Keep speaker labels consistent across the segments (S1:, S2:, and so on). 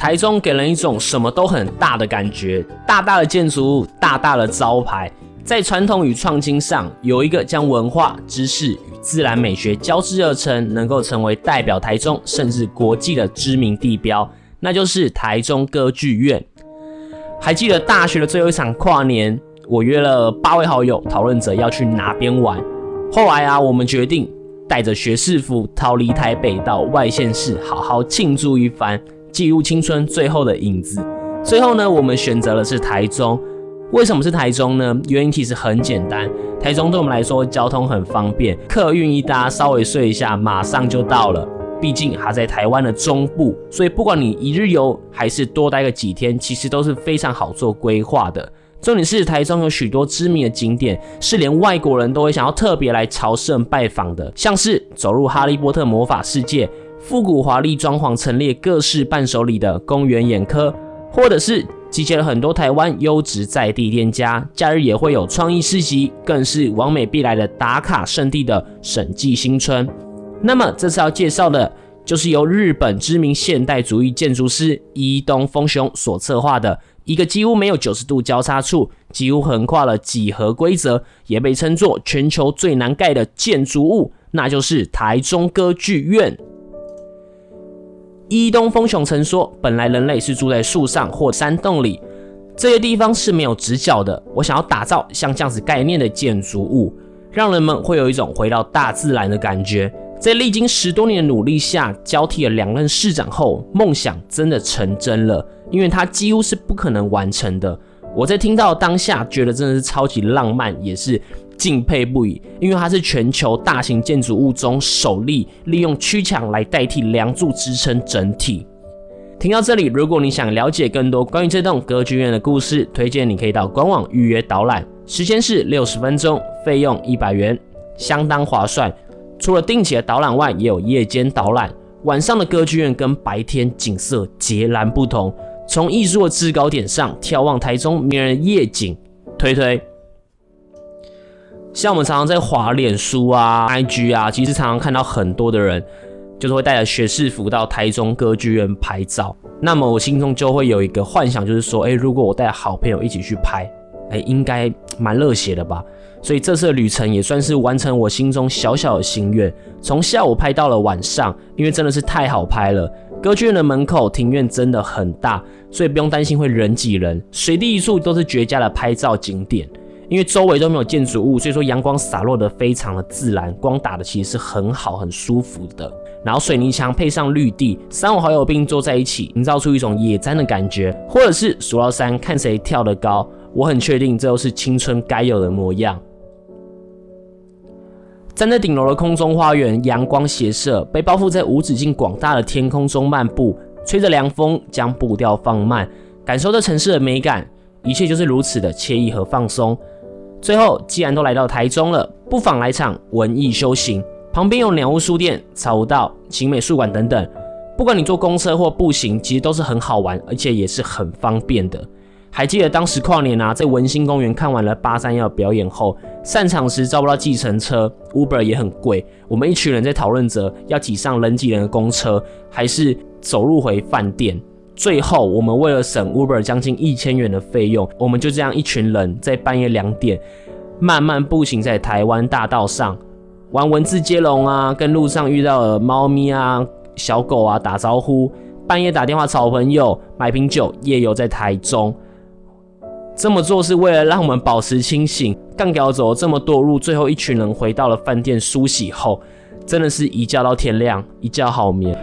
S1: 台中给人一种什么都很大的感觉，大大的建筑物，大大的招牌，在传统与创新上有一个将文化、知识与自然美学交织而成，能够成为代表台中甚至国际的知名地标，那就是台中歌剧院。还记得大学的最后一场跨年，我约了八位好友讨论着要去哪边玩，后来啊，我们决定。带着学士服逃离台北，到外县市好好庆祝一番，记录青春最后的影子。最后呢，我们选择的是台中。为什么是台中呢？原因其实很简单，台中对我们来说交通很方便，客运一搭，稍微睡一下，马上就到了。毕竟还在台湾的中部，所以不管你一日游还是多待个几天，其实都是非常好做规划的。重点是台中有许多知名的景点，是连外国人都会想要特别来朝圣拜访的，像是走入哈利波特魔法世界、复古华丽装潢陈列各式伴手礼的公园眼科，或者是集结了很多台湾优质在地店家，假日也会有创意市集，更是网美必来的打卡圣地的审计新村。那么这次要介绍的，就是由日本知名现代主义建筑师伊东丰雄所策划的。一个几乎没有九十度交叉处，几乎横跨了几何规则，也被称作全球最难盖的建筑物，那就是台中歌剧院。伊东丰雄曾说：“本来人类是住在树上或山洞里，这些地方是没有直角的。我想要打造像这样子概念的建筑物，让人们会有一种回到大自然的感觉。”在历经十多年的努力下，交替了两任市长后，梦想真的成真了。因为它几乎是不可能完成的。我在听到当下，觉得真的是超级浪漫，也是敬佩不已。因为它是全球大型建筑物中首例利用曲墙来代替梁柱支撑整体。听到这里，如果你想了解更多关于这栋歌剧院的故事，推荐你可以到官网预约导览，时间是六十分钟，费用一百元，相当划算。除了定期的导览外，也有夜间导览。晚上的歌剧院跟白天景色截然不同，从艺术的制高点上眺望台中迷人的夜景，推推。像我们常常在滑脸书啊、IG 啊，其实常常看到很多的人，就是会带着学士服到台中歌剧院拍照。那么我心中就会有一个幻想，就是说，诶，如果我带好朋友一起去拍，诶，应该蛮热血的吧。所以这次的旅程也算是完成我心中小小的心愿。从下午拍到了晚上，因为真的是太好拍了。歌剧院的门口庭院真的很大，所以不用担心会人挤人，随地一处都是绝佳的拍照景点。因为周围都没有建筑物，所以说阳光洒落得非常的自然，光打的其实是很好、很舒服的。然后水泥墙配上绿地，三五好友并坐在一起，营造出一种野餐的感觉，或者是数到三看谁跳得高。我很确定这都是青春该有的模样。站在顶楼的空中花园，阳光斜射，被包覆在无止境广大的天空中漫步，吹着凉风，将步调放慢，感受着城市的美感，一切就是如此的惬意和放松。最后，既然都来到台中了，不妨来场文艺修行。旁边有鸟屋书店、草悟道、晴美术馆等等，不管你坐公车或步行，其实都是很好玩，而且也是很方便的。还记得当时跨年啊，在文心公园看完了八三幺表演后，散场时招不到计程车，Uber 也很贵。我们一群人在讨论着要挤上人挤人的公车，还是走路回饭店。最后，我们为了省 Uber 将近一千元的费用，我们就这样一群人在半夜两点慢慢步行在台湾大道上，玩文字接龙啊，跟路上遇到的猫咪啊、小狗啊打招呼，半夜打电话找朋友，买瓶酒，夜游在台中。这么做是为了让我们保持清醒。干譙走了这么多路，最后一群人回到了饭店梳洗后，真的是一觉到天亮，一觉好眠。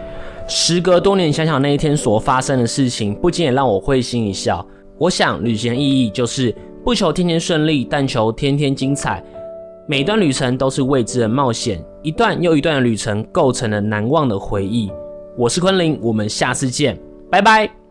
S1: 时隔多年，想想那一天所发生的事情，不禁也让我会心一笑。我想，旅行意义就是不求天天顺利，但求天天精彩。每段旅程都是未知的冒险，一段又一段的旅程构成了难忘的回忆。我是昆凌，我们下次见，拜拜。